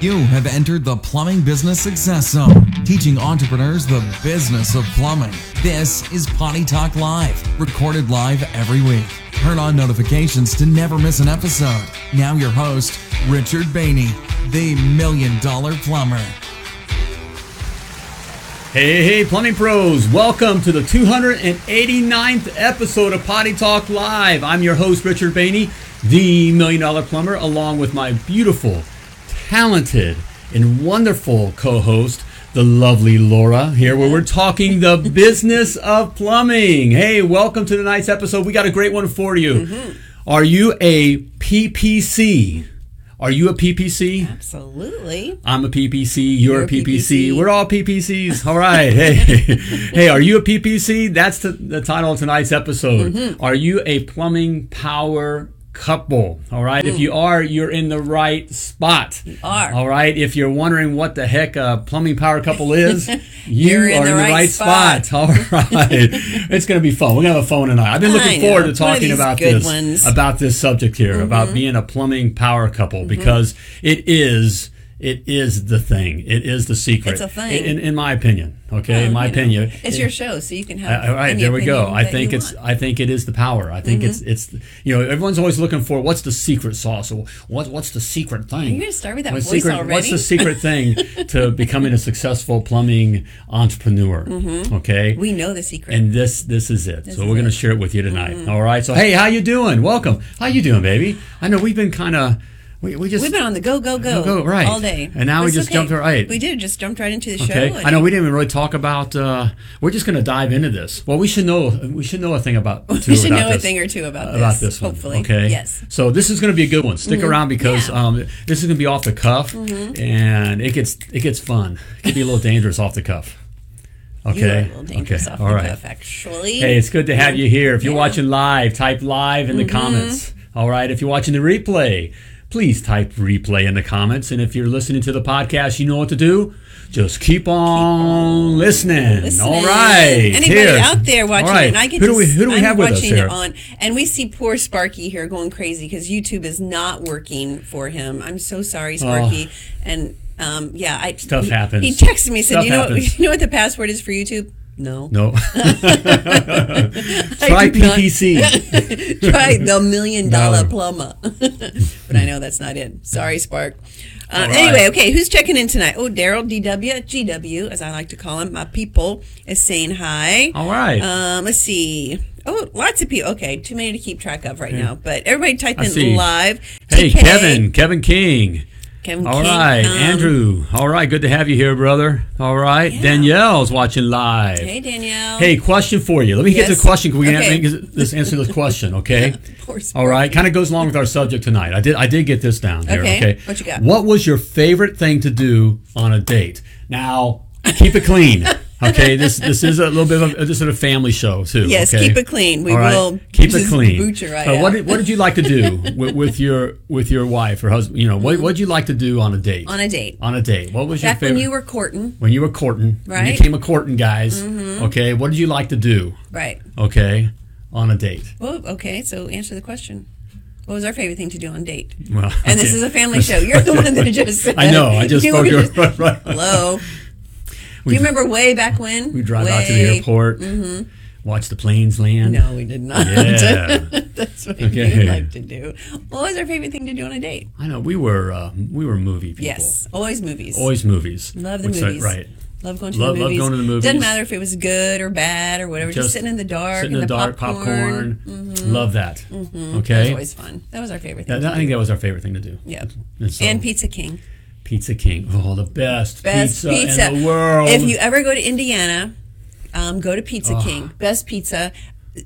You have entered the Plumbing Business Success Zone, teaching entrepreneurs the business of plumbing. This is Potty Talk Live, recorded live every week. Turn on notifications to never miss an episode. Now, your host, Richard Bainey, the Million Dollar Plumber. Hey, hey, plumbing pros, welcome to the 289th episode of Potty Talk Live. I'm your host, Richard Bainey, the Million Dollar Plumber, along with my beautiful, talented, and wonderful co host, the lovely Laura, here where we're talking the business of plumbing. Hey, welcome to tonight's episode. We got a great one for you. Are you a PPC? Are you a PPC? Absolutely. I'm a PPC. You're, You're a a PPC. PPC. We're all PPCs. All right. Hey, hey, are you a PPC? That's the, the title of tonight's episode. Mm-hmm. Are you a plumbing power couple? All right. If you are, you're in the right spot. You Mm. are. All right. If you're wondering what the heck a plumbing power couple is, you You're in are the in the right right spot. spot. All right. it's going to be fun. We're going to have a fun tonight. I've been looking forward to It's one of talking about this ones. about this subject here about being a plumbing power couple because it is it is the thing it is the secret It's a thing. in, in my opinion okay in oh, my you know, opinion It's it- your show, so you can have. all right, there we go. I think it's. want. I think it is the power. I think it's. Mm-hmm. It's. You know, everyone's always looking for what's the secret sauce. So what? What's the secret thing? You're gonna start with that What's voice secret, already? What's the secret thing to becoming a successful plumbing entrepreneur? Mm-hmm. Okay. We know the secret. And this this is it. so is we're going to it. share it with you tonight. Mm-hmm. All right. So hey, how you doing? Welcome. How you doing, baby? I know we've been kind of we, we just We've been on the go, go, go, Go, right. all day, And now we just jumped right. We did just jumped right into the okay. show. I know we didn't even really talk about. Uh, we're just going to dive into this. Well, we should know we should know a thing about. We should know a thing or two about about this, this one. hopefully. Okay. Yes. So this is going to be a good one. Stick around because Yeah. um, this is going to be off the cuff, Mm-hmm. and it gets it gets fun. It can be a little dangerous off the cuff. Okay. You are a little dangerous okay. off All the right. cuff, actually. Hey, it's good to have you here. If you're Yeah. watching live, type live in the Mm-hmm. comments. All right. If you're watching the replay, please type replay in the comments. And if you're listening to the podcast, you know what to do. Just keep on, listening. Listening. All right. Anybody Here. out there watching right. it? And I get who do we who do we I'm have with us watching here? it on, and we see poor Sparky here going crazy because YouTube is not working for him. I'm so sorry, Sparky. And um, yeah, I Stuff he, happens. He texted me said, Stuff "You know, happens. what, you know what the password is for YouTube." No. No. Try. PPC. Try the million dollar plumber. but I know that's not it. Sorry, Spark. Uh, right. Anyway, okay, who's checking in tonight? Oh, Daryl, DW, GW, as I like to call him, my people, is saying hi. All right. Um, let's see. Oh, lots of people. Okay, too many to keep track of right now. But everybody type I in see. live. hey, TK, Kevin. Kevin King. Kevin All King, right, um, Andrew. All right, good to have you here, brother. All right, Yeah. Danielle's watching live. Hey, Danielle. Hey, question for you. Let me get to the question. Can we Okay. make this answer this question? Okay. All right. Kind of goes along with our subject tonight. I did. I did get this down here. Okay. Okay. What you got? What was your favorite thing to do on a date? Now, keep it clean. Okay. This this is a little bit of a, this is a family show too. Yes, okay? keep it clean. We right. will keep it clean. you right Uh, what did what did you like to do with, with your with your wife or husband? You know, what what did you like to do on a date? On a date. On a date. What was your Back favorite? when you were courting. when you were courting, when you Right. Mm-hmm. came a courting, guys. Okay, what did you like to do? Right. Okay, on a date. Well, okay, so answer the question. What was our favorite thing to do on date? Well, And this is a family show. You're the one that just said. I know. I just spoke your right. Hello. We- Do you remember way back when? We drive way, out to the airport, watch the planes land. No, we did not. Yeah. That's what Okay. we like to do. What was our favorite thing to do on a date? I know we were uh, we were movie people. Yes, always movies. always movies. Love the Which I- movies. right. Love going to Love- the love movies. going to the movies. Doesn't matter if it was good or bad or whatever. Just, Just sitting in the dark, Sitting in the, dark, popcorn. Mm-hmm. Love that. okay That was always fun. That was our favorite thing. That- to I think that was our favorite thing to do. Yep. And, so, And Pizza King. Pizza King. Oh, the best, Best pizza, pizza, in the world. If you ever go to Indiana, um, go to Pizza Oh. King. Best pizza.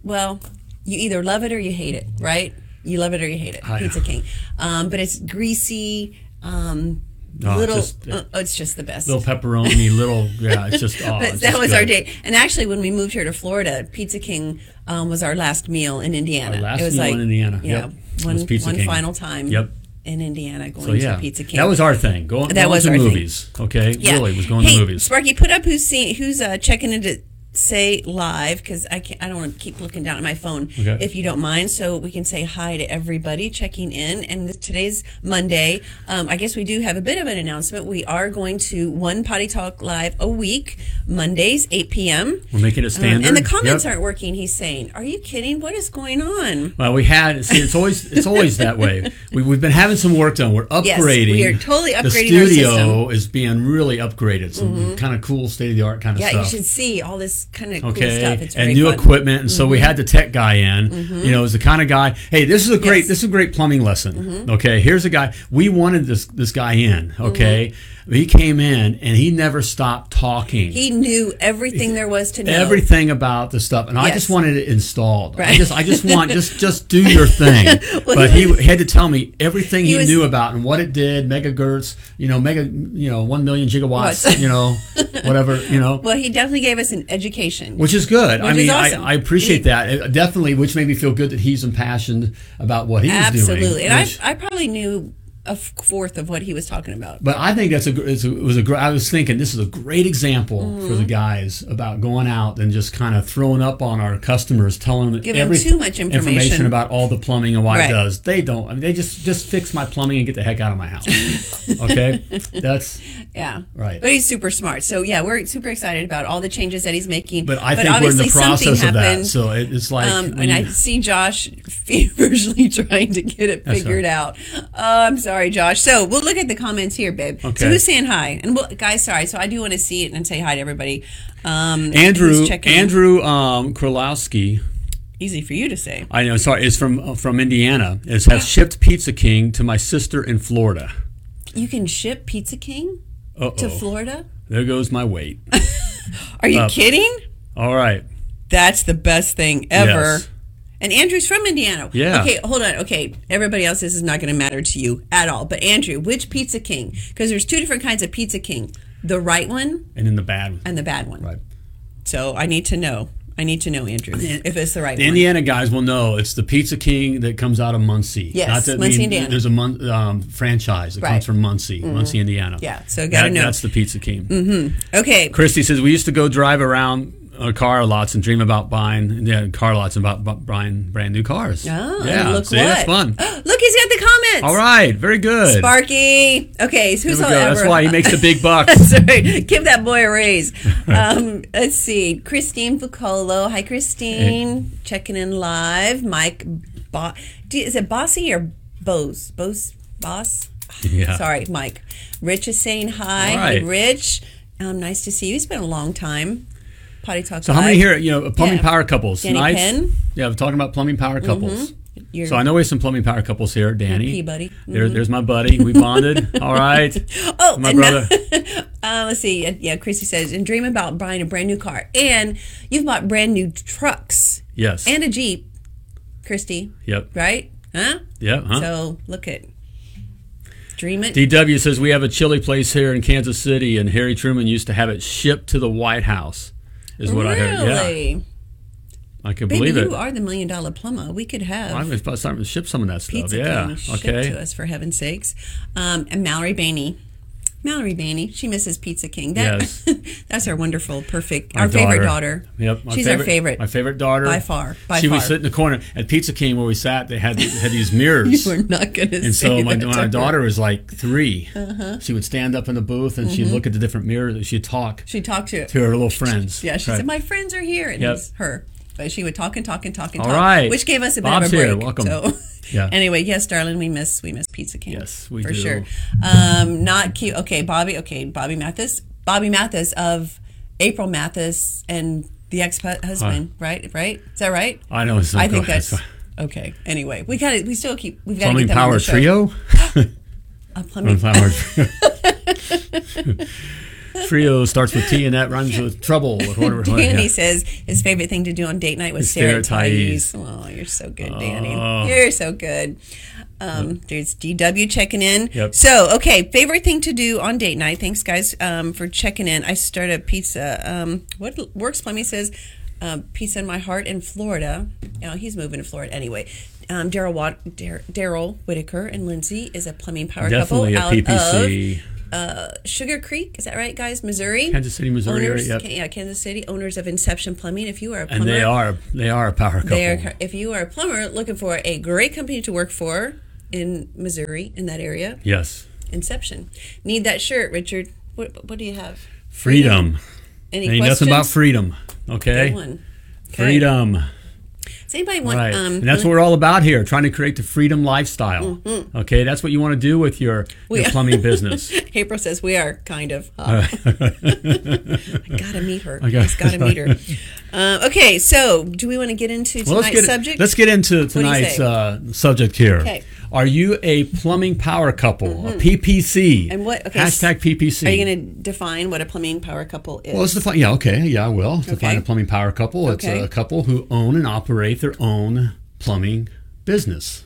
Well, you either love it or you hate it, right? You love it or you hate it. I- Pizza King. Um, but it's greasy. Um, Oh, little. just- uh, it's just the best. little pepperoni, little yeah, it's just oh, But it's that just was our good. date. And actually, when we moved here to Florida, Pizza King um, was our last meal in Indiana. Our last it was meal like, in Indiana. Yeah, Yep. It one, was Pizza one King. final time. Yep. In Indiana, going So yeah, to Pizza King. that was our thing. Going, That going was to our thing. movies. Okay, Yeah. really was going hey, to movies. Sparky, put up who's seeing, who's uh, checking into say live because I can't. I don't want to keep looking down at my phone. Okay. If you don't mind, so we can say hi to everybody checking in. And this, today's Monday. Um, I guess we do have a bit of an announcement. We are going to one Potty Talk live a week, Mondays, 8 p.m. We're making it Um, standard. and the comments Yep. aren't working. He's saying, "Are you kidding? What is going on?" Well, we had see. It's always it's always that way. We, we've been having some work done. We're Yes, upgrading. we are totally The upgrading our studio. Mm-hmm. is being really upgraded. Some kind of cool state of the art kind of Yeah, stuff. Yeah, you should see all this kind of cool okay, stuff. It's and new fun. Mm-hmm. equipment, and so we had the tech guy in. You know, it was the kind of guy. Hey, this is a great. Yes. Mm-hmm. This is a great plumbing lesson. Okay, here's a guy. We wanted this this guy in. Okay, he came in and he never stopped talking. Mm-hmm. He knew everything there was to know. Everything about the stuff, and I just wanted it installed. I just, I just want, just, just do your thing. but he had to tell me everything he, was- knew about and what it did, megahertz, you know, mega, you know, one million gigawatts, you know, whatever, you know. Well, he definitely gave us an education. Which is good. I Which is mean, awesome. I, I appreciate that. It- definitely, which made me feel good that he's impassioned about what he's was doing. Absolutely. And which- I, I probably knew fourth of what he was talking about. But I think that's a, it's a it was a I was thinking this is a great example Mm-hmm. for the guys about going out and just kind of throwing up on our customers, telling them Giving every too much information. about all the plumbing and what Right. it does. They don't. I mean, they just just fix my plumbing and get the heck out of my house. okay, that's Yeah. Right. But he's super smart. So, yeah, we're super excited about all the changes that he's making. but I think we're in the process of that. happened. So it, it's like Um, and I see Josh feverishly trying to get it figured out. Oh, I'm sorry, Josh. So we'll look at the comments here, babe. So Okay. who's saying hi? And we'll, guys, sorry. So I do want to see it and say hi to everybody. Um, Andrew who's checking in. Andrew um, easy for you to say. I know. Sorry, is from uh, from Indiana. Is has shipped Pizza King to my sister in Florida. You can ship Pizza King Uh to. Florida? There goes my weight. Are you kidding? All right. That's the best thing ever. Yes. And Andrew's from Indiana. Yeah. Okay, hold on. Okay, everybody else, this is not going to matter to you at all. But Andrew, which Pizza King? Because there's two different kinds of Pizza King: the right one And then the bad. One. and the bad one. Right. So I need to know. I need to know, Andrew, if it's the right one. The one. Indiana guys will know it's the Pizza King that comes out of Muncie. Yes, that Muncie, mean, Indiana. There's a Mun- um, franchise that Right. Mm-hmm. comes from Muncie, Muncie, Indiana. Yeah, so gotta That- know. That's the Pizza King. Okay. Christy says we used to go drive around uh, car lots and dream about buying yeah car lots and about, buying brand new cars. Oh, yeah, look see, what. that's fun. Look, he's got the comments. All right, very good. Sparky. Okay, so who's go. That's why he makes the big bucks. Give that boy a raise. Um, let's see. Christine Fucolo. Hi, Christine. Checking in live. Mike, Bo- is it Bossy or Bose? Bose? Boss? Yeah. Sorry, Mike. Rich is saying hi. All Hi. Rich. Um, nice to see you. It's been a long time. Potty Talk So how many here? You know, plumbing Yeah. power couples. Danny Nice. Penn. Yeah, we're talking about plumbing power couples. You're- So I know we have some plumbing power couples here. Danny, P-buddy. There, there's my buddy. We bonded. All right. Oh, My brother. uh, let's see. Yeah, Chrissy says, and dream about buying a brand new car. And you've bought brand new trucks Yes. and a Jeep, Christy, yep. right? Huh? Yep. Huh? So look at dream it. DW says we have a chili place here in Kansas City, and Harry Truman used to have it shipped to the White House. Is what I heard. Yeah, I can Baby, believe it. you are the million dollar plumber. We could have I'm going to start to ship some of that stuff. Pizza yeah. Okay. to us for heaven's sakes. Um, and Mallory Bainey. Mallory Bainey, she misses Pizza King. That, Yes. that's our wonderful, perfect, My our favorite daughter. Yep, my She's our favorite. My favorite daughter By far, by she would far. sit in the corner at Pizza King where we sat. They had had these mirrors. We're not going to And so my, my daughter was like 3 Uh-huh. She would stand up in the booth and Mm-hmm. she'd look at the different mirrors. She'd talk She talked to to her little friends. Yeah, she Right. said, "My friends are here," and Yep. it was her. But she would talk and talk and talk and All talk, right. which gave us a bit Bob's of a here. break. Welcome. So, Yeah. anyway, yes, darling, we miss we miss Pizza King. Yes, we do. for do. sure. Um, not cute. Okay, Bobby. Okay, Bobby Mathis. Bobby Mathis of April Mathis and the ex husband. Right, right. Is that right? I know. It's I think that's okay. Anyway, we got to We still keep. We've got to Plumbing get them on Power. Trio. Plumbing. Plumbing Power Trio starts with T and that rhymes with trouble. Whatever. Danny yeah. says his favorite thing to do on date night was Stare at at Thais. Thais. Oh, you're so good, Danny. Oh. You're so good. Um, there's DW checking in. Yep. So, okay, favorite thing to do on date night. Thanks, guys, um, for checking in. I started a pizza. Um, what works plumbing says uh, pizza in my heart in Florida. You know, he's moving to Florida anyway. Um, Daryl Wat- Dar- Daryl Whitaker and Lindsay is a plumbing power Definitely a couple out PPC. of uh, Sugar Creek. Is that right, guys? Missouri. Kansas City, Missouri Owners, area, yep. Yeah, Kansas City. Owners of Inception Plumbing. If you are a plumber, and they are they are a power couple. are, if you are a plumber looking for a great company to work for in Missouri in that area, yes, Inception. Need that shirt, Richard. What, what do you have? freedom. Any Ain't questions? nothing about freedom. Okay. Okay. freedom. Does anybody want? Right, Um, and that's what we're all about here, trying to create the freedom lifestyle. Okay, that's what you want to do with your, your plumbing business. April says we are kind of. Uh, I gotta meet her. I got- gotta meet her. Uh, okay, so do we want to get into tonight's Well, let's get subject? let's get into tonight's uh, subject here. Okay. Mm-hmm. Are you a plumbing power couple, a PPC? And what- okay, Hashtag PPC. Are you going to define what a plumbing power couple is? Well, let's define. Yeah, okay, yeah, I will define a plumbing power couple. It's Okay. a couple who own and operate their own plumbing business.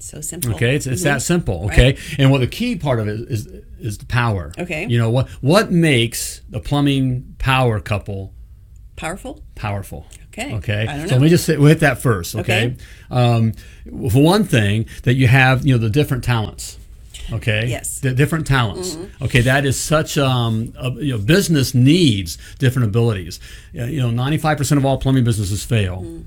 so simple. Okay, it's, it's Mhm. that simple. Okay, and what the key part of it is is the power. Okay. you know what what makes a plumbing power couple Powerful. powerful. Okay. Okay. So let me just hit that first. Okay. Okay. Um, for one thing, that you have, you know, the different talents. Okay. Yes. Mm-hmm. The different talents. Okay. That is such, um, a, you know, business needs different abilities. Uh, You know, 95% of all plumbing businesses fail. Mm-hmm.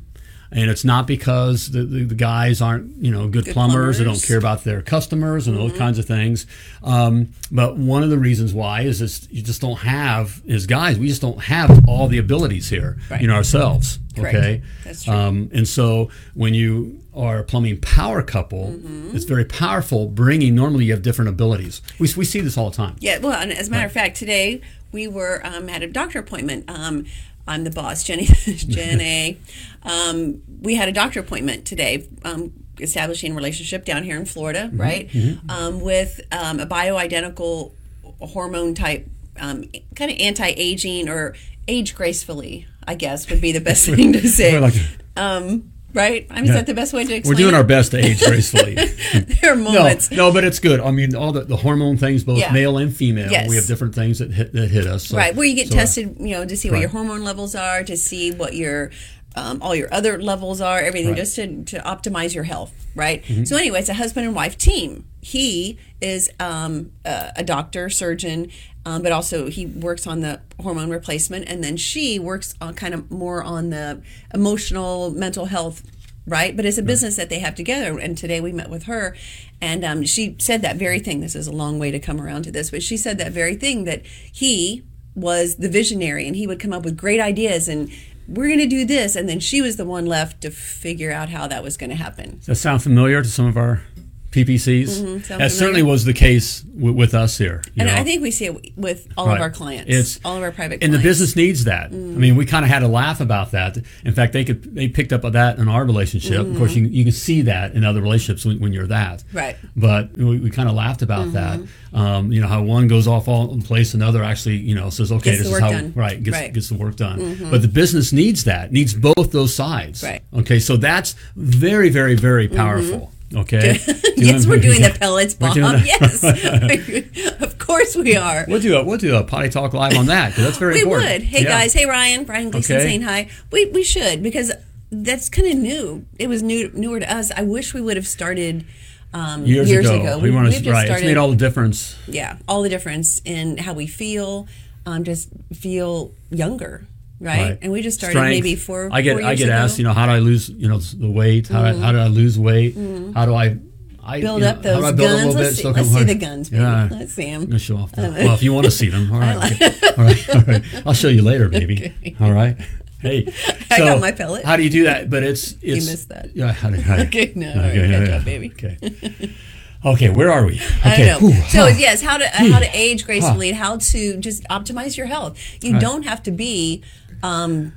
And it's not because the, the, the guys aren't, you know, good, Good plumbers. They don't care about their customers and Mm-hmm. those kinds of things. Um, but one of the reasons why is this, you just don't have, as guys, we just don't have all the abilities here, Right. know, ourselves. Correct. Okay. That's true. Um, and so when you are a plumbing power couple, Mm-hmm. it's very powerful. Bringing normally you have different abilities. We, we see this all the time. Yeah. Well, and as a matter of fact, today we were um, at a doctor appointment. I'm the boss, Jenny. Jenny. Um, we had a doctor appointment today. Um, establishing a relationship down here in Florida, Mm-hmm. right? Um, with um, a bioidentical hormone type, um, kind of anti-aging or age gracefully. I guess would be the best thing to say. Like- um, right? I mean, is that the best way to explain? We're doing it? our best to age gracefully. there are no, moments. no, but it's good. I mean, all the, the hormone things, both Yeah. male and female, Yes. we have different things that hit, that hit us. So- right where you get so, tested you know to see what your hormone levels are to see what your um, all your other levels are everything Right. Mm-hmm. just to, to optimize your health right? So anyway it's a husband and wife team. He is um, a, a doctor surgeon um, but also he works on the hormone replacement and then she works on kind of more on the emotional mental health right? But it's a business that they have together and today we met with her and um, she said that very thing. This is a long way to come around to this but she said that very thing that he was the visionary and he would come up with great ideas and we're going to do this and then she was the one left to figure out how that was going to happen. Does that sound familiar to some of our PPCs? Mm-hmm, that certainly was the case w- with us here. you and know. i think we see it with all Right. of our clients It's all of our private clients. and the business needs that. I mm. mean, we kind of had a laugh about that. In fact, they could they picked up on that in our relationship. Of course, mm-hmm. you, you can see that in other relationships when, when you're that. Right. But we, we kind of laughed about that. Mm-hmm. Um, you know how one goes off all in place, another actually you know says, okay, Gets this is how done. right gets Right. gets the work done. Mm-hmm. But the business needs that needs both those sides. Right. Okay, so that's very very very powerful. Okay. yes we're doing the pellets doing yes of course we are We'll do a we'll do a potty talk live on that because that's very we important. would hey Yeah. guys hey ryan brian gleason Okay. saying hi we, we should because that's kind of new it was new newer to us i wish we would have started um, years, ago. We, We, want to right. It's made all the difference. yeah, all the difference in how we feel, um, just feel younger, right? Right. And we just started Strength. maybe four. I get four I get ago. Mm-hmm. asked, you know, how do I lose, you know, the weight? How, do, how do I lose weight? How do I I build know, up do those I build guns. Let's bit see, so I let's see the guns, baby. Yeah. Let's see them. I'm gonna show off. That. Well, if you want to see them, all right, okay. all right, all right. I'll show you later, baby. All right. Hey, I got my pellet. How do you do that? But it's it's you missed that. Yeah. How do, Okay, no, all right, catch up, baby. Okay. Okay, where are we? I Okay. don't know. whew, So huh. yes, how to how to age gracefully and how to just optimize your health. You Right. don't have to be um,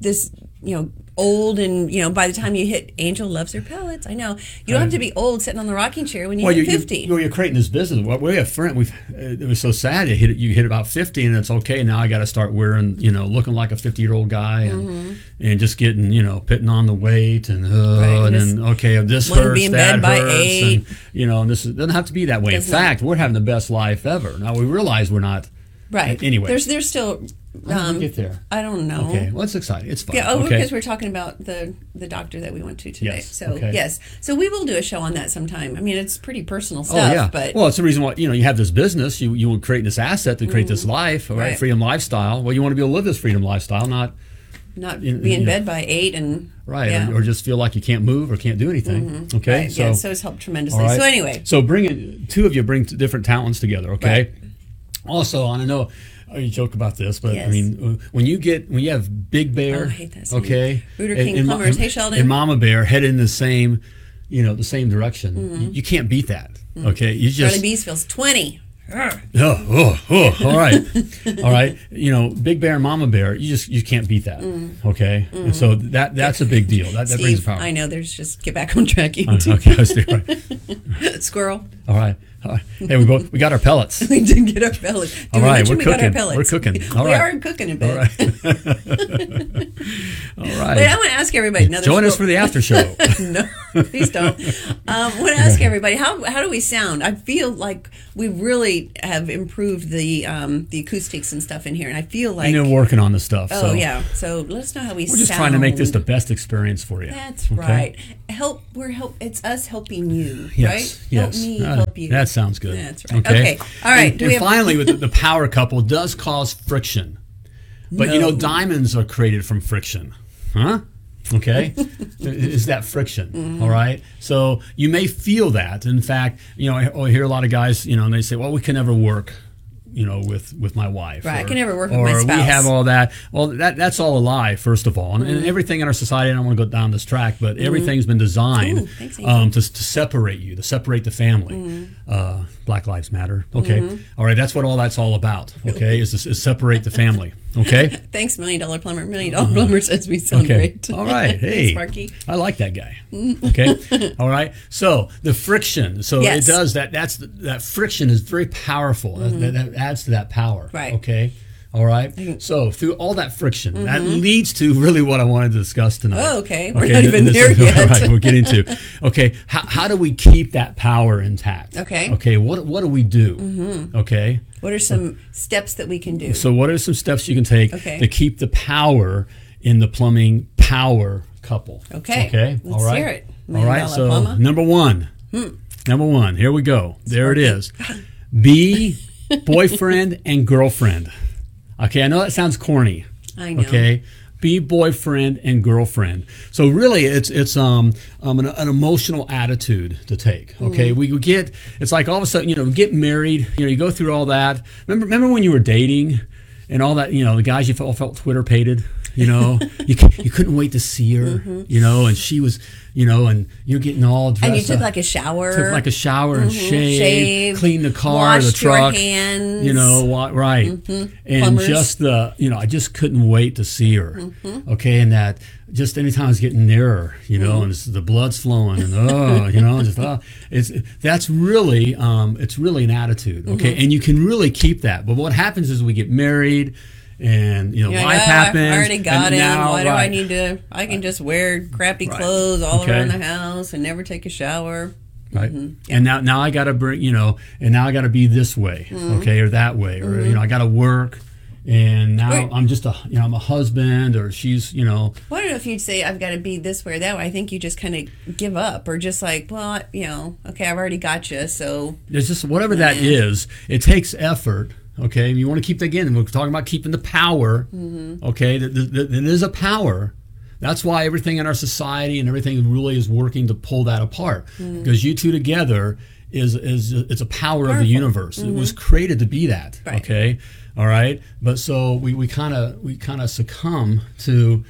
this, you know, old and you know. By the time you hit, Angel loves her pellets. I know you don't have to be old sitting on the rocking chair when you Well, hit you, fifty. You, well, you're creating this business. Well, we have friend. We've. Uh, it was so sad. You hit you hit about fifty, and it's okay. Now I got to start wearing, you know, looking like a fifty year old guy, and and just getting, you know, pitting on the weight, and uh, Mm-hmm. Right, and then okay, this hurts, that hurts, and you know, and this is, doesn't have to be that way. In fact, we're having the best life ever. Now we realize we're not Right. Anyway, there's there's still. How did Um, we get there? I don't know. Okay, well, it's exciting. It's fun. Yeah, oh, okay. because we're talking about the the doctor that we went to today. Yes, So okay. yes, so we will do a show on that sometime. I mean, it's pretty personal stuff. Oh yeah. but well, it's the reason why you know you have this business. You you will create this asset to create this life, right? Mm-hmm. Right. Freedom lifestyle. Well, you want to be able to live this freedom lifestyle, not not you- be in you- bed by eight and right, Yeah. or, or just feel like you can't move or can't do anything. Okay, Right, yeah, so it's helped tremendously. right. So anyway, so bring it. Two of you bring different talents together. Okay. Right. Also, and I know oh, you joke about this, but I mean, uh, when you get when you have Big Bear, Oh, hate that okay, Rooter and- King and Plumbers. Hey, Sheldon. and Mama Bear headed in the same, you know, the same direction. You, you can't beat that. Okay, you just Charlie Bees feels twenty. Oh, oh, oh, all right, all right. You know, Big Bear and Mama Bear, you just you can't beat that. Okay, and so that that's a big deal. That, that brings Mm-hmm. Power. I know. There's just get back on track. You Uh, too. okay. Right. Squirrel. All right. All right. Hey, we both we got our pellets. We did get our pellets. Did All we we're we got our cooking. pellets? We're cooking. All we right. are cooking a bit. right. All But I want to ask everybody. Join us for the after show. no, please don't. Um, I want to ask everybody how how do we sound? I feel like we really have improved the um, the acoustics and stuff in here, and I feel like You know, working on this stuff. oh so yeah. So let us know how we. We're just trying to make this the best experience for you. That's Okay? right. Help. We're help. It's us helping you. Yes. Right. Yes. Help me Uh, help you. That sounds good. That's right. Okay. All right. And, and have- finally, with the, the power couple does cause friction, but you know diamonds are created from friction, huh? Okay, is that friction? Mm-hmm. all right. So you may feel that. In fact, you know, I, I hear a lot of guys, you know, and they say, "Well, we can never work." You know, with with my wife, Right, I can never work with or my we have all that. Well, that that's all a lie, first of all, and, Mm-hmm. and everything in our society. I don't want to go down this track, but everything's been designed Ooh, thanks, um, to, to separate you, to separate the family. Mm-hmm. Uh, Black Lives Matter. Okay, All right. That's what all that's all about. Okay, is, to, is separate the family. Okay. Thanks, million dollar plumber. Million dollar plumber says we sound. Okay. great. All right. Hey, Sparky. I like that guy. Okay. All right. So the friction. So Yes. it does that. That's the, that friction is very powerful. That- That, that adds to that power. Mm-hmm. Right. Okay. All right. So through all that friction, that leads to really what I wanted to discuss tonight. Mm-hmm. Oh, okay. We're not even there is- yet. All right. We're getting to. Okay. How, how do we keep that power intact? Okay. Mm-hmm. Okay. What what do we do? Okay. What are some steps that we can do? So, what are some steps you can take Okay. to keep the power in the plumbing power couple? Okay. Okay. Let's All right. hear it. All Million So, plumber. Hmm. number one. Number one. Here we go. There it is. Be boyfriend and girlfriend. Okay. I know that sounds corny. I know. Okay. Be boyfriend and girlfriend. So really, it's it's um, um an, an emotional attitude to take. Mm-hmm. Okay, we, we get it's like all of a sudden you know get married. You know you go through all that. Remember remember when you were dating and all that. You know the guys you felt, felt Twitter pated. You know you you couldn't wait to see her. You know and she was you know and you're getting all dressed Mm-hmm. and you took up like a shower. took like a shower and shaved, Shaved, cleaned the car, the truck, hands. you know, wa- right? And Plumbers. just the, you know, I just couldn't wait to see her. Mm-hmm. Okay, and that just anytime it's getting nearer you know, Mm-hmm. and it's, the blood's flowing, and oh, you know, just oh, it's that's really, um, it's really an attitude. Okay, Mm-hmm. and you can really keep that. But what happens is we get married. And you know, You're like, life "Oh, happens. I already got now- Why do I need to? I can just wear crappy Right. clothes all Okay. around the house and never take a shower. right? Mm-hmm. And now, now I got to bring, you know, and now I got to be this way, Mm-hmm. okay, or that way, or you know, I got to work, and now Wait. I'm just a, you know, I'm a husband, or she's, you know, Well, I don't know if you'd say I've got to be this way or that way. I think you just kind of give up, or just like, well, you know, okay, I've already got you, so it's just whatever that is. It takes effort. Okay, you want to keep that again. We're talking about keeping the power. Mm-hmm. Okay, that- that is a power. That's why everything in our society and everything really is working to pull that apart. Mm. Because you two together is is it's a power of the Powerful. universe. It was created to be that. Mm-hmm. Right. Okay, all right. But so we we kind of we kind of succumb to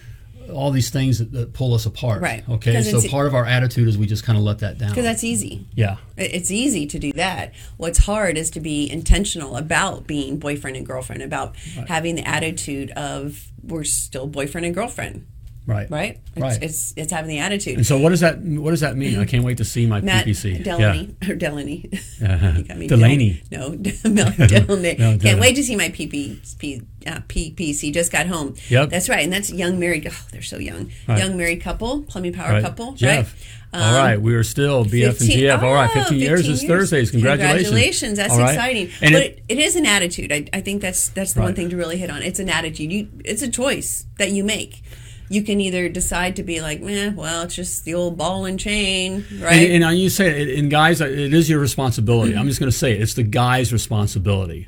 all these things that, that pull us apart. Right. Okay. So part of our attitude is we just kind of let that down. because that's easy. yeah. It's easy to do that. What's hard is to be intentional about being boyfriend and girlfriend, about having the attitude of we're still boyfriend and girlfriend. Right. Right. It's, Right. It's it's having the attitude. And so what does that what does that mean? I can't wait to see my Matt PPC. Delaney or Delaney. Uh-huh. You got me Delaney. Del- No, Mel Delaney. No, Can't Delaney. wait to see my PP, P, uh, PPC. Just got home. Yep. That's right, and that's young married. Oh, they're so young. Right. Young married couple, plumbing power Right. couple. Jeff. Right. All Um, right, we are still BF and 15 GF. All right, oh, 15 years 15 is Thursdays. Congratulations. Congratulations. That's All right. exciting. And but it- it, it is an attitude. I, I think that's that's the one thing to really hit on. It's an attitude. You it's a choice that you make. You can either decide to be like, man, well, it's just the old ball and chain, right? And, and you say it, and guys, it is your responsibility. I'm just going to say it. It's the guy's responsibility.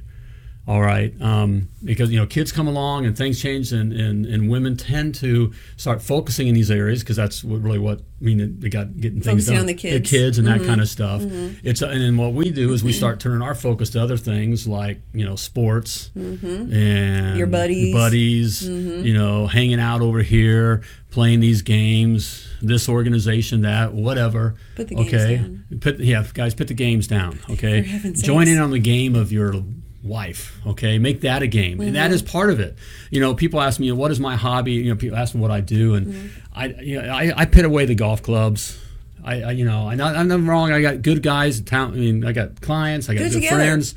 All right, um, because you know kids come along and things change, and, and, and women tend to start focusing in these areas because that's what, really what I mean. They got getting things Focusing done, on the kids. Mm-hmm. and that kind of stuff. It's and then what we do is we start turning our focus to other things like you know sports and Your buddies. buddies, you know, hanging out over here, playing these games, this organization, that, whatever. Put the games okay, down. put yeah, guys, put the games down. Okay, join in on the game of your wife. Okay, make that a game, and Mm-hmm. that is part of it. You know, people ask me, what is my hobby? You know, people ask me what I do, and Mm-hmm. I, you know, I, I pit away the golf clubs. I, I you know, I, I'm not wrong. I got good guys. Town. I mean, I got clients. I got it good friends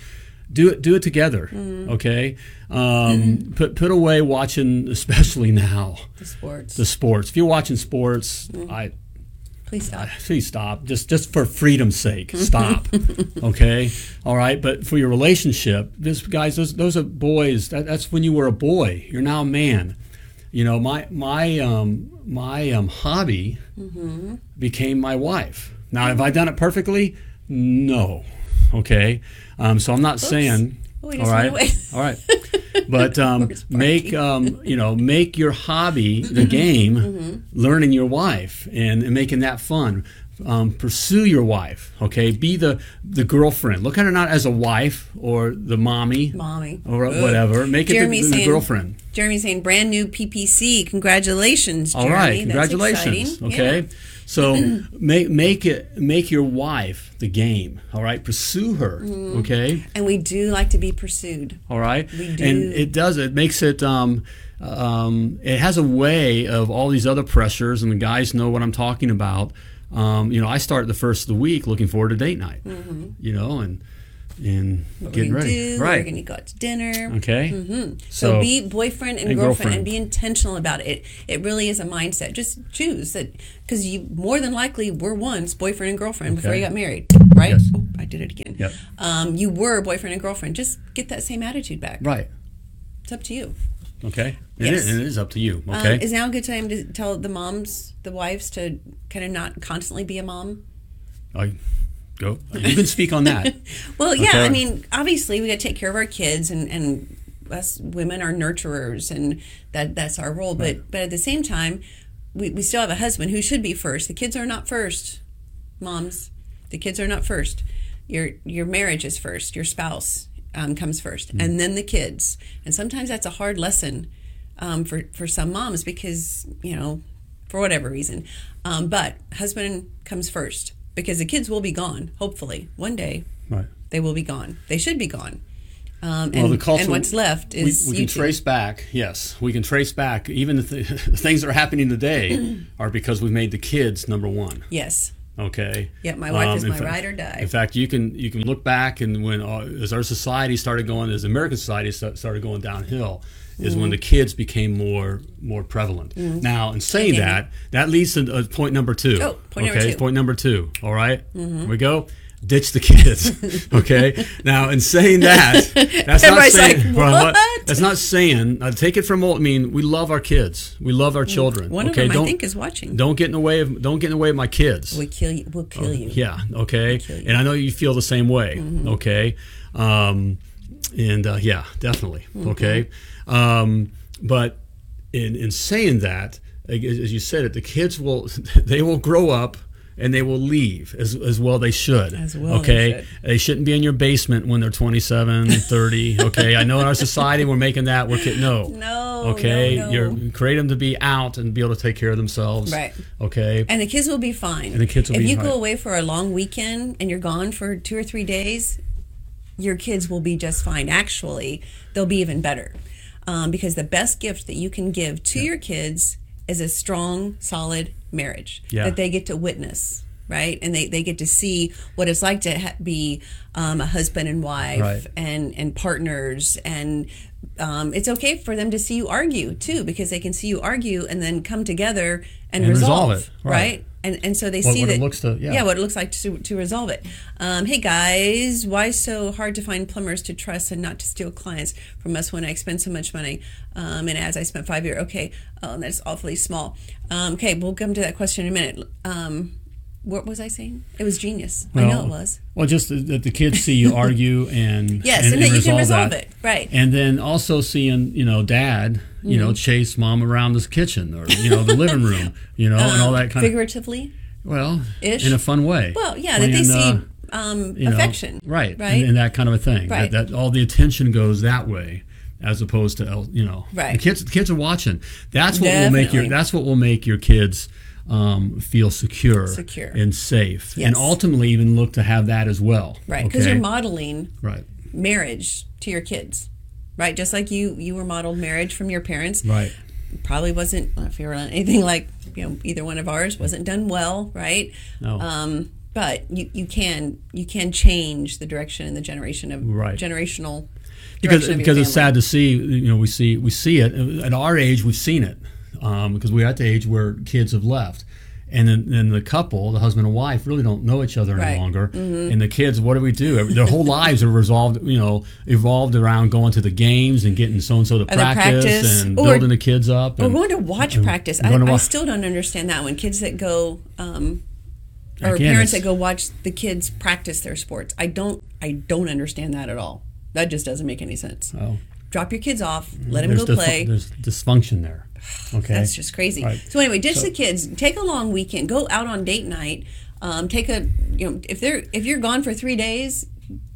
do it do it together Mm-hmm. okay um, put put away watching especially now the sports. the sports if you're watching sports Mm-hmm. i Please stop. please stop. Just just for freedom's sake stop. Okay? All right? But for your relationship this guys those those are boys. That, that's when you were a boy. You're now a man. You know my my um my um hobby Mm-hmm. became my wife. Now have i done it perfectly? No. Okay? Um so i'm not saying Oh, all right. all right. But um, make um, you know make your hobby the game Mm-hmm. learning your wife and, and making that fun. Um, pursue your wife okay? Be the the girlfriend. Look at her not as a wife or the mommy Mommy. or Ugh. whatever. Make it Jeremy's the, the saying- girlfriend. Jeremy's saying brand new PPC. Congratulations, all Jeremy. right That's congratulations okay? Yeah. So make make it make your wife the game all right pursue her Mm-hmm. okay And we do like to be pursued. all right We do. and it does it makes it um, um, it has a way of all these other pressures and the guys know what i'm talking about um, you know i start the first of the week looking forward to date night you know and and Mm-hmm. What getting we're gonna ready do, right We're going to go out to dinner. okay So, so, be boyfriend and, and girlfriend, girlfriend. and be intentional about it. it. Really is a mindset. Just choose that because you more than likely were once boyfriend and girlfriend before you got married, right? Yes. Oh, I did it again. Yep. Um, you were boyfriend and girlfriend. Just get that same attitude back. right It's up to you. okay It Yes. is- it is up to you Um, okay is now a good time to tell the moms, the wives, to kind of not constantly be a mom? I, go you can speak on that Well, yeah. Okay. I mean, obviously, we got to take care of our kids, and and us women are nurturers, and that that's our role. But but at the same time, we, we still have a husband who should be first. The kids are not first, moms. The kids are not first. Your your marriage is first. Your spouse um, comes 1st Mm. and then the kids. And sometimes that's a hard lesson um, for for some moms because you know for whatever reason. Um, but husband comes first because the kids will be gone. Hopefully, one day right they will be gone. They should be gone. Um, Well, and, the culture- and what's left is we can trace back yes we can trace back even the, th- the things that are happening today are because we made the kids number one Yes. Okay. Yep, my wife is my fa- ride or die. In fact, you can you can look back and when uh, as our society started going, as American society sta- started going downhill, is Mm-hmm. when the kids became more more prevalent. Now, in saying Okay. that, that leads to uh, point number two. Oh, point number okay, two. Mm-hmm. point number two. All right? Here we go. Ditch the kids. okay. Now, in saying that, that's not saying like, well, "What?" That's not saying. Uh, take it from old. I mean, we love our kids. We love our children. Mm. One okay. of them, don't I think, is watching. don't get in the way of don't get in the way of my kids. We kill you. We'll kill you. Oh, Yeah. Okay. you. And I know you feel the same way. Mm-hmm. Okay. Um, and uh, yeah, definitely. Mm-hmm. Okay. Um, but in in saying that, as you said it, the kids will they will grow up. And they will leave as, as well they should. As well they okay. should. They shouldn't be in your basement when they're 27, 30. Okay. I know in our society we're making that. We're kid- no. No, Okay. no, no. You're create them to be out and be able to take care of themselves. Right. Okay. And the kids will be fine. And the kids will be fine. if you fine. go away for a long weekend and you're gone for two or three days, your kids will be just fine. Actually, they'll be even better. Um, because the best gift that you can give to your kids is a strong, solid marriage Yeah. that they get to witness, right? And they, they get to see what it's like to ha- be um, a husband and wife Right. and and partners and um, it's okay for them to see you argue too because they can see you argue and then come together and, And resolve resolve, it, right. right. And and so they What- see what it that looks to- yeah. what it looks like to, to resolve it. Um, hey guys, why is so hard to find plumbers to trust and not to steal clients from us when I spend so much money? Um, and as I spent five year, okay, oh, that's awfully small. Um, okay, we'll come to that question in a minute. Um, what was I saying? It was genius. I know it was. Well, just that the kids see you argue and Yes, and that you can resolve that. it, right. And then also seeing you know dad you Mm-hmm. know chase mom around this kitchen or you know the living room you know and all that kind of Figuratively. well ish. in a fun way. Well, yeah, that they Playing, see uh, um, you know, affection. right, Right. and, and that kind of a thing. Right. That, that all the attention goes that way, as opposed to you know, Right. The kids, the kids are watching. That's what will make your. That's what will make your kids um, feel secure, Secure. and safe, Yes. and ultimately even look to have that as well. right. Because okay? you're modeling right, marriage to your kids. Right. Just like you, you were modeled marriage from your parents. right, probably wasn't if you were on anything like you know either one of ours wasn't done well right No. um but you, you can you can change the direction and the generation of Right. generational because because it's sad to see. You know, we see we see it at our age. We've seen it um, because we're at the age where kids have left. And then, then the couple, the husband and wife, really don't know each other any Right. longer. And the kids, what do we do? Their whole lives are resolved, you know, evolved around going to the games and getting so and so to practice, practice, and or- building the kids up. or And, going to watch practice I, to I still don't understand that one kids that go um or Again, parents that go watch the kids practice their sports i don't i don't understand that at all that just doesn't make any sense oh, drop your kids off let them there's, go play there's dysfunction there. Okay, That's just crazy. Right. So anyway, ditch the kids. Take a long weekend. Go out on date night. Um, take a you know if they're if you're gone for three days,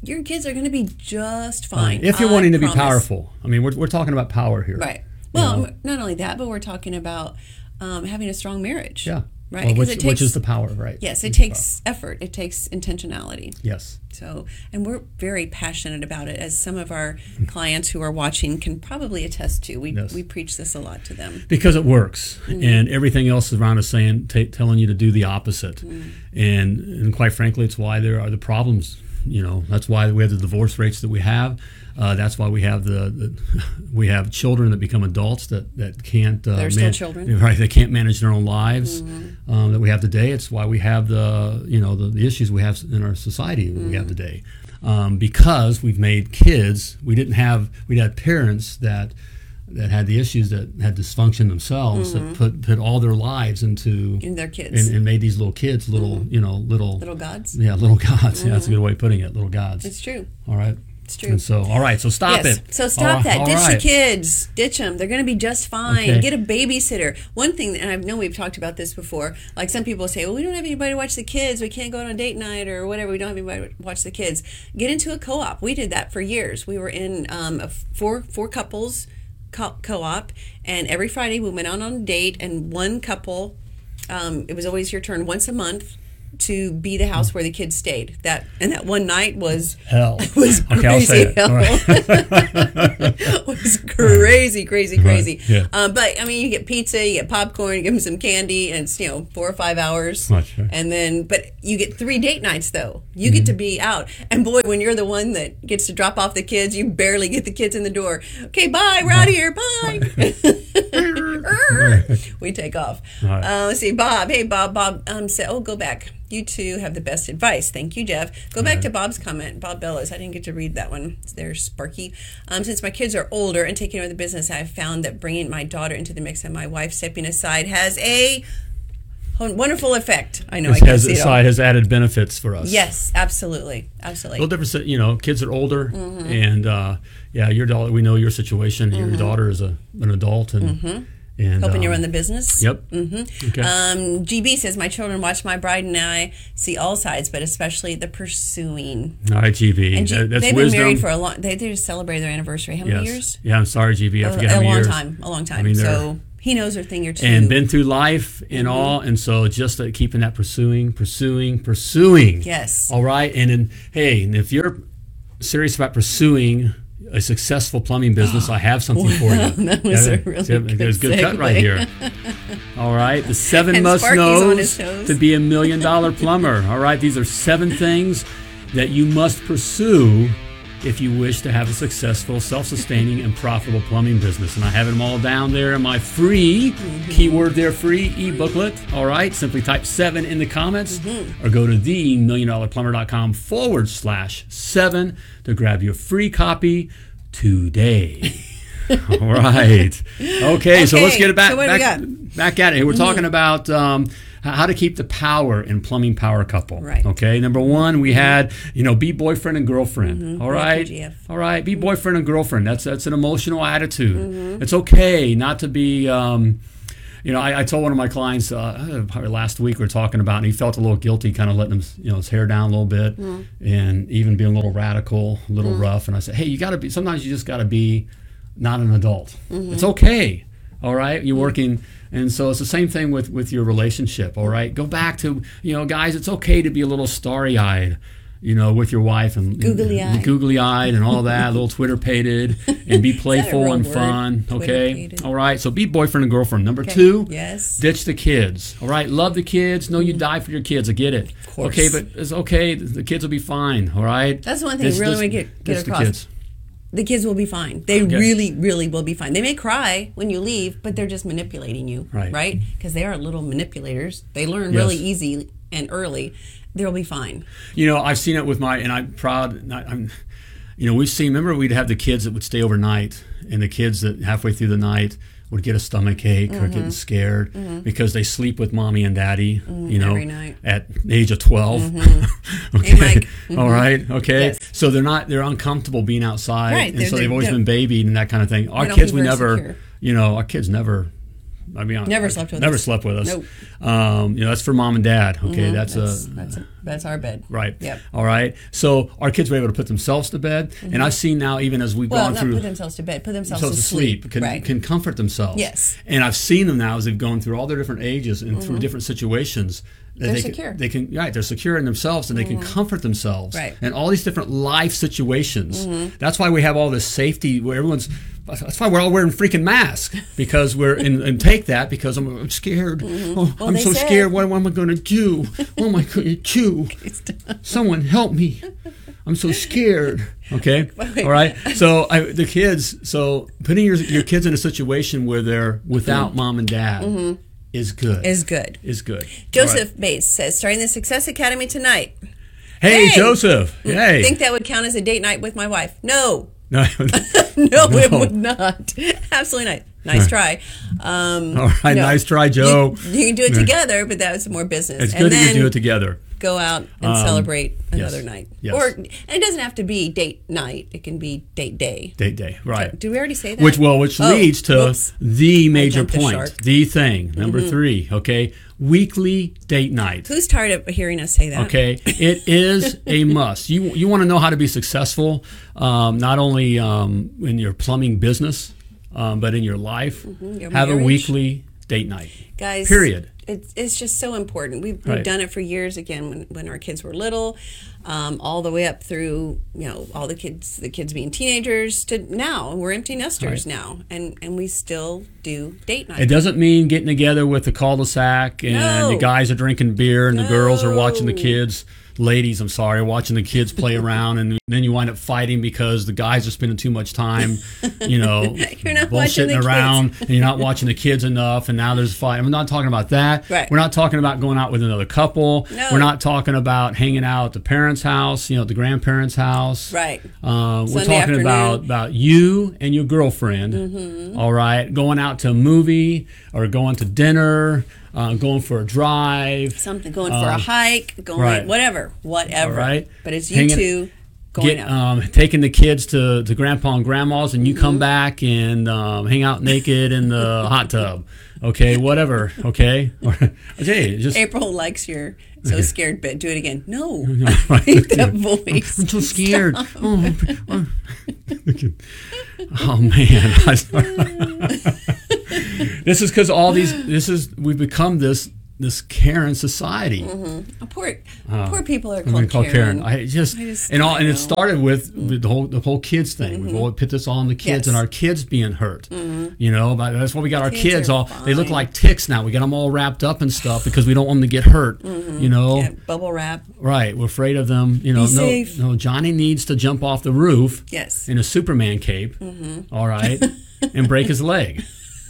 your kids are going to be just fine. if you're I wanting to be powerful, I mean, we're, we're talking about power here, right? Well, not only that, but we're talking about um, having a strong marriage. Yeah, Right. Well, which, it which takes- is the power, right? Yes, it takes effort. It takes intentionality. Yes. So, and we're very passionate about it, as some of our clients who are watching can probably attest to. We Yes. we preach this a lot to them. because it works Mm-hmm. and everything else around us saying t- telling you to do the opposite Mm. and and quite frankly it's why there are the problems you know that's why we have the divorce rates that we have uh, that's why we have the, the we have children that become adults that that can't uh, They're still children. Mm-hmm. right they can't manage their own lives um, that we have today it's why we have the you know the, the issues we have in our society that we Mm-hmm. have today um, because we've made kids we didn't have we had parents that that had the issues that had dysfunction themselves that put put all their lives into In their Mm-hmm. kids. and, and made these little kids little you know little, Little gods. yeah little gods yeah that's a good way of putting it little gods It's true. all right It's true. and so all right so stop yes. it So stop All- that. all Ditch right. the kids. Ditch them. They're going to be just fine. Okay. Get a babysitter. One thing, and I know we've talked about this before. Like some people say, "Well, we don't have anybody to watch the kids. We can't go on a date night or whatever. We don't have anybody to watch the kids." Get into a co-op. We did that for years. We were in um, a four four couples co- co-op, and every Friday we went out on a date, and one couple. Um, it was always your turn once a month to be the house where the kids stayed. That and that one night was hell was okay I'll say crazy it All right. was crazy, crazy, crazy. yeah. Um, but I mean, you get pizza, you get popcorn, you give them some candy, and it's you know four or five hours. Right. And then, but you get three date nights though. You get to be out, and boy, when you're the one that gets to drop off the kids, you barely get the kids in the door. Okay, bye, we're out of here. Bye. we take off. Right. Uh, let's see, Bob. Hey, Bob. Bob um, said, "Oh, go back. You two have the best advice. Thank you, Jeff. Go back to Bob's comment. Bob Bellows. I didn't get to read that one. There's Sparky. Um, since my kids are older and taking over the business, I've found that bringing my daughter into the mix and my wife stepping aside has a wonderful effect. I know I This can't has, see it side has added benefits for us Yes, absolutely, absolutely. little different. You know, kids are older, Mm-hmm. and uh, yeah, your daughter. We know your situation. Your daughter is a an adult, and and. You um, run the business. Yep. Mm-hmm. Okay. Um, GB says my children watch my bride and I see all sides, but especially the pursuing. All right, GB. And G- That- that's they've wisdom. been married for a long. They, they just celebrated their anniversary. How many yes. years? Yeah, I'm sorry, GB. I A, forget how a many long years. time. A long time. mean, so he knows her thing or two. And been through life and Mm-hmm. all, and so just that keeping that pursuing, pursuing, pursuing. Yes. All right, and then hey, if you're serious about pursuing a successful plumbing business, I have something for you. That was a really see, good There's good cut right here. All right, the seven And must Sparky's knows to be a million dollar plumber. All right, these are seven things that you must pursue if you wish to have a successful, self sustaining, and profitable plumbing business. And I have them all down there in my free, Mm-hmm. keyword there, free e booklet. All right, simply type seven in the comments Mm-hmm. or go to themilliondollarplumber.com forward slash seven to grab your free copy today. all right. Okay, so let's get it back so what do we back. Mm-hmm. back at it. We're talking about um, how to keep the power in plumbing power couple. Right. Okay. Number one, we had you know be boyfriend and girlfriend. All right. BFGF. All right. Be boyfriend and girlfriend. That's that's an emotional attitude. Mm-hmm. It's okay not to be. Um, you know, I, I told one of my clients uh, probably last week we are talking about, and he felt a little guilty, kind of letting him, you know, his hair down a little bit, Mm. and even being a little radical, a little rough. And I said, hey, you got to be. Sometimes you just got to be not an adult. Mm-hmm. It's okay. All right, Mm. you're working, and so it's the same thing with with your relationship. All right, go back to you know, guys. It's okay to be a little starry eyed. You know, with your wife and Googly-eyed. googly eyed, and all that, a little Twitter pated, and be playful and word? fun. Okay, all right. So be boyfriend and girlfriend. Number two, Yes. ditch the kids. All right, love the kids. Know you mm-hmm. die for your kids. I get it. course. Okay, but it's okay. The kids will be fine. All right. That's one thing Ditch- really ditch- we get- get across. The kids will be fine. They really, really will be fine. They may cry when you leave, but they're just manipulating you, Right. Right? Because they are little manipulators. They learn Yes. really easy and early. They'll be fine. You know, I've seen it with my, and I'm proud. Not, I'm, you know, we've seen. Remember, we'd have the kids that would stay overnight, and the kids that halfway through the night would get a stomach ache or Mm-hmm. getting scared because they sleep with mommy and daddy. you know, every night. Mm-hmm. at age of 12 okay, Hey, Mm-hmm. all right, okay. Yes. So they're not they're uncomfortable being outside, Right, and they're- so they've always been babied and that kind of thing. Our kids, we never, secure. you know, our kids never. I mean, Never I- slept with us. never us. slept with us. Nope. Um, you know, that's for mom and dad. Okay, that's, Mm-hmm. That's a that's, a, that's our bed. Right. Yep. All right. So our kids were able to put themselves to bed, and I've seen now even as we've Mm-hmm. Well, gone not through put themselves to bed. Put themselves, themselves to sleep, can, right. can comfort themselves. Yes. And I've seen them now as they've gone through all their different ages and through different situations. Mm-hmm. They're they secure. Mm-hmm. Can, they can right. They're secure in themselves and they can comfort themselves. Right. And all these different life situations. Mm-hmm. That's why we have all this safety where everyone's. That's why we're all wearing freaking masks because we're and, and take that because I'm, I'm scared. Oh, I'm Mm-hmm. Well, they so said- scared. What, what am I going to do? What am I going to do? Someone help me. I'm so scared. Okay. All right. So I, the kids. So putting your your kids in a situation where they're without mom and dad is good. Is good. is good. Joseph Bates says, starting the Success Academy tonight. Hey, Hey! Joseph. Mm, hey. Think that would count as a date night with my wife? No. no. No, it would not. Absolutely not. Nice try. Um, All right. no. Nice try, Joe. You, you can do it together, but that was more business. It's and good you do it together. go out and celebrate another night. yes. Or and it doesn't have to be date night. It can be date day. Date day. Right. Do we already say that? Which well, which Oh, leads to whoops. the major the point. Mm-hmm. the thing, number three. Okay, weekly date night. Who's tired of hearing us say that? Okay, it is a must. You you want to know how to be successful, um, not only um, in your plumbing business, um, but in your life. Mm-hmm. your Have a weekly date night. Guys. Period. It's, it's just so important. We've, we've Right. done it for years. Again, when, when our kids were little, um, all the way up through you know all the kids, the kids being teenagers to now. We're empty nesters now, and and we still do date night. It doesn't mean getting together with the cul-de-sac and No. the guys are drinking beer and the girls are watching the kids. Ladies, I'm sorry, watching the kids play around, and then you wind up fighting because the guys are spending too much time, you know, You're not bullshitting around, and you're not watching the kids enough, and now there's a fight. I'm not talking about that. Right. We're not talking about going out with another couple. No. We're not talking about hanging out at the parents' house, you know, at the grandparents' house. Right. Uh, we're talking afternoon. about about you and your girlfriend. Mm-hmm. all right, going out to a movie or going to dinner, uh, going for a drive. Something going for a hike, going Um, right. whatever, whatever. All right. But it's you Hanging- two going Get out. um, taking the kids to, to grandpa and grandma's, and you come Mm-hmm. back and um, hang out naked in the hot tub. Okay, whatever. Okay, okay, just April likes your so scared bit. Do it again. No, right. that voice. I'm so scared. Oh, oh. Oh, man. this is because all these. This is we've become this this Karen society. Oh, poor, poor people are I'm called Karen. Karen. I just, I just and all, and it know. Mm-hmm. started with, with the whole the whole kids thing. We've all put this all on the kids Yes. Mm-hmm. and our kids being hurt. You know, but that's why we got our Kids kids all. They look like ticks now. We got them all wrapped up and stuff because we don't want them to get hurt. You know, Mm-hmm. Yeah, bubble wrap. right? We're afraid of them. You know, Be no, safe. no. Johnny needs to jump off the roof. Yes. In a Superman cape. Mm-hmm. all right, and break his leg.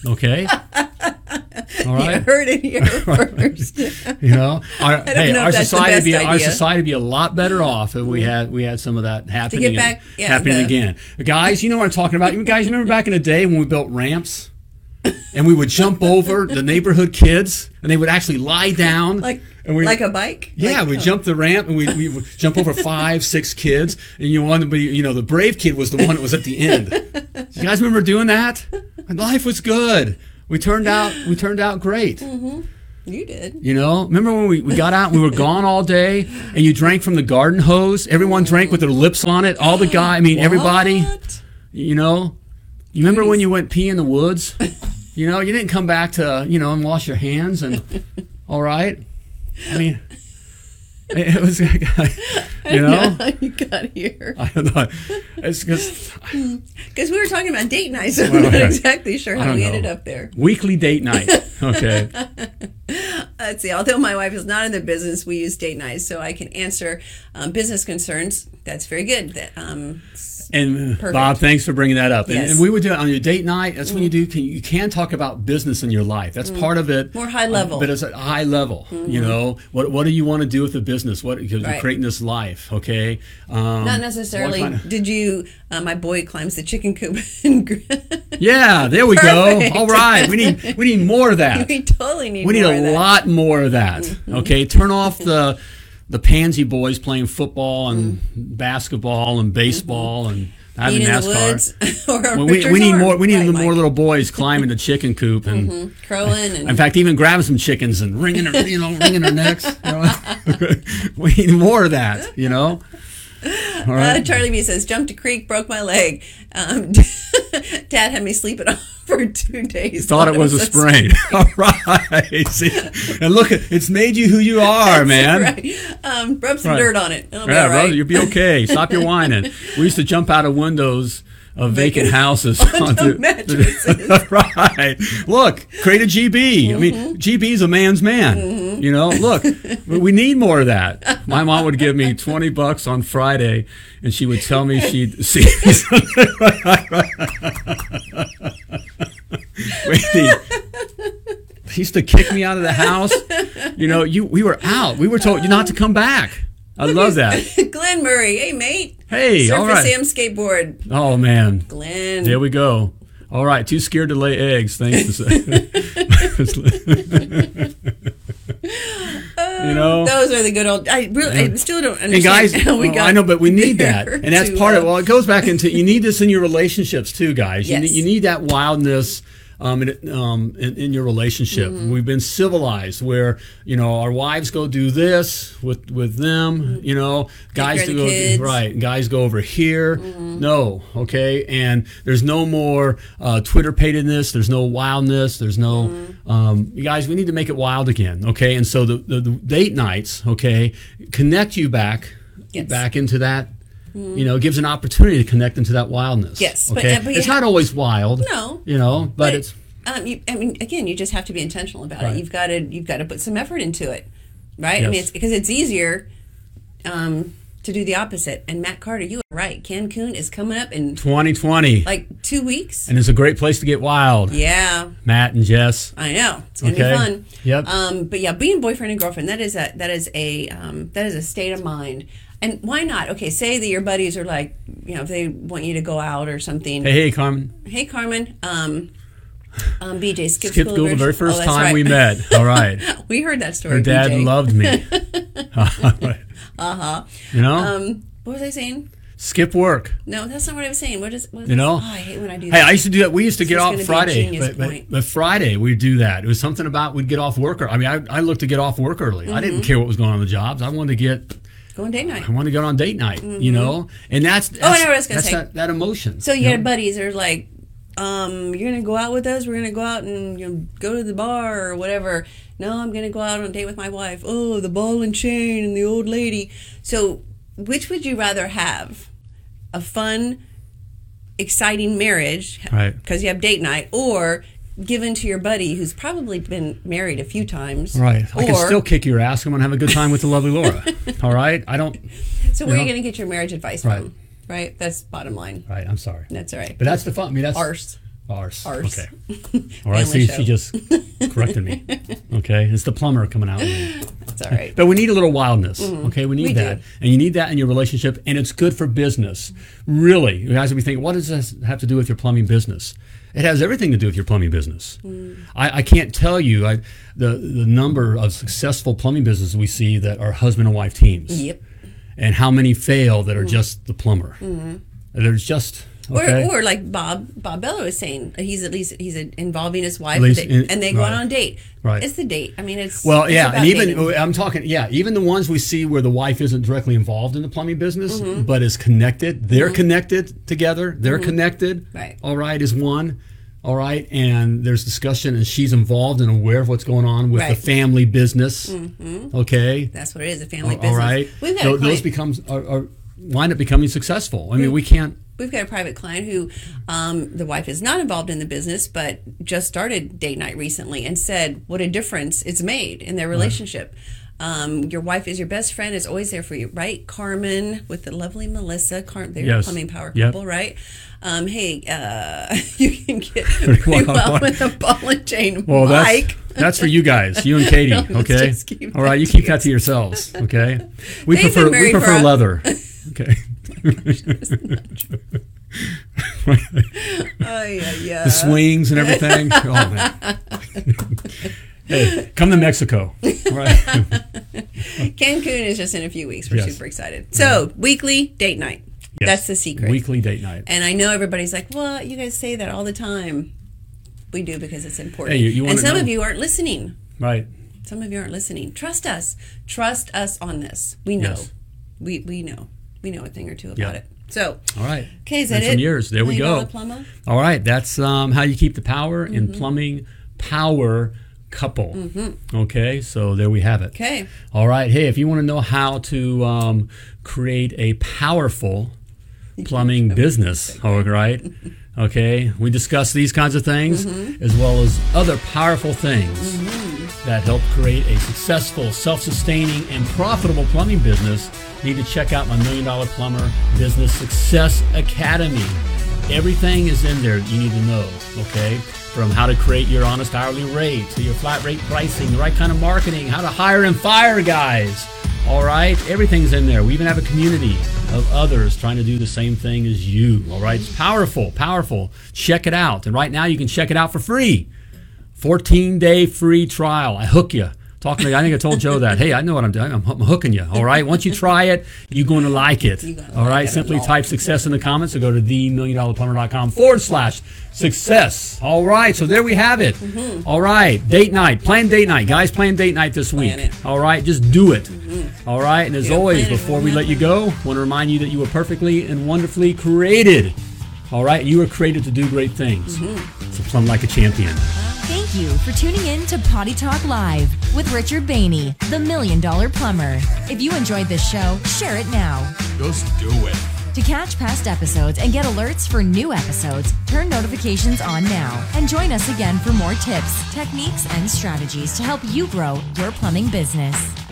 Okay. All right. You heard it here first. You know, our, hey, know our society be our society be a lot better off if we mm-hmm. had we had some of that happening back- yeah, happening the- again. Guys, you know what I'm talking about. You guys remember back in the day when we built ramps and we would jump over the neighborhood kids and they would actually lie down like and we like a bike. yeah, Like, we oh. jumped the ramp and we, we jump over five, six kids, and you wanted to be, you know, the brave kid was the one that was at the end. You guys remember doing that? And life was good. We turned out, we turned out great. Mm-hmm. You did. You know, remember when we, we got out and we were gone all day and you drank from the garden hose? Everyone drank with their lips on it. All the guy, I mean, everybody, What? you know. You remember when you went pee in the woods? You know, you didn't come back to, you know, and wash your hands and, all right. I mean, it was, you know, you got here I don't know. It's because because we were talking about date night, so I'm not yeah. exactly sure how we know. ended up there. weekly date night. Okay. Let's see. Although my wife is not in the business, we use date night, so I can answer um, business concerns. That's very good. That um, And Perfect. Bob, thanks for bringing that up. And, Yes. and we would do it on your date night. That's when you do. Can, you can talk about business in your life. That's part of it. Mm. More high level. Mm-hmm. but it's a high level. You know, what what do you want to do with the business? What because Right. you're creating this life. Okay. Um, not necessarily. kind of- Did you? Uh, my boy climbs the chicken coop. and yeah. There we Perfect. go. All right. We need we need more of that. we totally need. We need a lot more of that. Mm-hmm. Okay, turn off the the pansy boys playing football and Mm-hmm. basketball and baseball and having Being in NASCAR. the woods or a Well, we, we need more. We need Right, more Mike. Mm-hmm. little boys climbing the chicken coop and, crowing and in fact, even grabbing some chickens and wringing their, you know, wringing their necks. You know? we need more of that. You know. All Uh. Charlie B says, jumped a creek, broke my leg. Um, Dad had me sleeping off for two days. Thought it was a sprain. All right. See? And look, it's made you who you are, man. Right. Um, rub some Right. dirt on it. It'll be Yeah, right. you'll be okay. Stop your whining. We used to jump out of windows of vacant, houses onto mattresses. right. Look, create a GB. I mean, GB is a man's man. You know, look, we need more of that. My mom would give me 20 bucks on Friday and she would tell me she'd see Wait, he used to kick me out of the house. You know, you we were out. We were told you not to come back. I love that. Glenn Murray. Hey, mate. Hey, Surf all right. Sam skateboard. Oh man, Glenn. there we go. All right, too scared to lay eggs. Thanks to you know. Those are the good old. I really, I still don't understand And guys, how we got. I know, but we need that, and that's part of. uh, Well, it goes back into you need this in your relationships too, guys. You, Yes. need, you need that wildness. Um, in, um, in, in your relationship, Mm-hmm. we've been civilized where you know our wives go do this with with them. You know, guys do go kids. right. Guys go over here. Mm-hmm. No, okay, and there's no more uh, Twitter patedness. There's no wildness. There's no. Mm-hmm. Um, you guys, we need to make it wild again. Okay, and so the, the, the date nights. Okay, connect you back Yes. Mm-hmm. back into that. You know, it gives an opportunity to connect into that wildness. Yes, but- okay. but you it's not always wild. No. You know, but, But it's um, you, I mean, again, you just have to be intentional about Right. it. You've got to you've got to put some effort into it, right? I mean, it's because it's easier um, to do the opposite. And Matt Carter, you are right. Cancun is coming up in 2020, like two weeks. and it's a great place to get wild. Yeah, Matt and Jess. I know it's gonna Okay. be fun. Yep. Um, but yeah, being boyfriend and girlfriend that is a that is a um, that is a state of mind. And why not? Okay, say that your buddies are like, you know, if they want you to go out or something. Hey, hey, Carmen. Hey, Carmen. Um, um, BJ skip, Skip school the very Oh, first that's time right. we met. All right. we heard that story. Her dad BJ. loved me. uh huh. You know, Um, what was I saying? skip work. No, that's not what I was saying. What is? What is You know? Oh, I hate when I do Hey, that. I used to do that. We used to get off gonna be a Friday, but, but, but Friday we'd do that. It was something about we'd get off work. Or, I mean, I, I looked to get off work early. I Mm-hmm. didn't care what was going on in the jobs. I wanted to get, Go on date night. I want to go on date night. You know, and that's, that's Mm-hmm. Oh, I know what I was gonna say. That, that emotion. So you you had know? buddies are like, um, you're gonna go out with us. We're gonna go out and you know, go to the bar or whatever. No, I'm gonna go out on a date with my wife. Oh, the ball and chain and the old lady. So, which would you rather have? A fun, exciting marriage, Right. Because you have date night, or given to your buddy who's probably been married a few times, Right. I can still kick your ass. I'm gonna have a good time with the lovely Laura. All right. I don't. So where are know? you going to get your marriage advice Right. from? Right. That's bottom line. Right. I'm sorry. That's all right. But that's the fun. I mean, that's Arse. Ours. Ours. Okay. All right. See, she just corrected me. Okay. It's the plumber coming out. That's all right. But we need a little wildness. Okay. We need Mm-hmm. We do. that. And you need that in your relationship. And it's good for business. Really. You guys will be thinking, what does this have to do with your plumbing business? It has everything to do with your plumbing business. Mm. I, I can't tell you I, the, the number of successful plumbing businesses we see that are husband and wife teams. Yep. And how many fail that are just the plumber. There's just. Okay. Mm-hmm. Or, or like Bob Bob Bella was saying, he's at least he's involving his wife, and they, in- and they go right. on a date. Right. It's the date. I mean, it's Well, it's yeah, and even dating. I'm talking, yeah, even the ones we see where the wife isn't directly involved in the plumbing business, Mm-hmm. but is connected. They're connected together. They're connected. Right. All right, is one. All right, and there's discussion, and she's involved and aware of what's going on with Right. the family business. Okay. that's what it is, a family All business. right. We've a those client, becomes are, are wind up becoming successful. I mean, we can't. We've got a private client who um, the wife is not involved in the business, but just started date night recently, and said what a difference it's made in their relationship. Um, your wife is your best friend, is always there for you, right? Carmen with the lovely Melissa, Car- they're Yes. a plumbing power Yep. couple, right? Um, hey, uh, you can get pretty Well, well with a ball and chain. Well, that's Mike. that's for you guys, you and Katie. No, okay. All right, you keep that to yourselves. Okay. We They've prefer we prefer leather. Okay. Oh, yeah, yeah. the swings and everything. Oh hey, come to Mexico. Right. Cancun is just in a few weeks. We're Yes. super excited. So, mm-hmm. weekly date night. Yes. That's the secret. Weekly date night. And I know everybody's like, well, you guys say that all the time. We do because it's important. Hey, you- you and some know- of you aren't listening. Right. Some of you aren't listening. Trust us. Trust us on this. We know. Yes. We, we know. We know a thing or two about Yeah. it. So, All right. okay, is that it? some years. There we go. All right. That's um, how you keep the power Mm-hmm. in plumbing power couple. Okay. So there we have it. Okay. All right. Hey, if you want to know how to um, create a powerful plumbing business, all right? Okay, we discuss these kinds of things as well as other powerful things that help create a successful, self sustaining, and profitable plumbing business. Need to check out my Million Dollar Plumber Business Success Academy. Everything is in there you need to know, okay? From how to create your honest hourly rate to your flat rate pricing, the right kind of marketing, how to hire and fire guys. All right, everything's in there. We even have a community of others trying to do the same thing as you. All right, it's powerful, powerful. Check it out. And right now you can check it out for free. 14 day free trial. I hook you. Talking to, I think I told Joe that. Hey, I know what I'm doing. I'm, I'm hooking you. All right. Once you try it, you're going to like it. like right. Simply type success in the comments or go to themilliondollarplumber.com forward slash success. All right. So there we have it. All right. Date night. Plan date night. Guys, plan date night this week. All right. Just do it. All right. And as always, plan it, it before we let you go, want to remind you that you were perfectly and wonderfully created. All right. You were created to do great things. So plumb like a champion. Thank you for tuning in to Potty Talk Live with Richard Bainey, the Million Dollar Plumber. If you enjoyed this show, share it now. Just do it. To catch past episodes and get alerts for new episodes, turn notifications on now and join us again for more tips, techniques, and strategies to help you grow your plumbing business.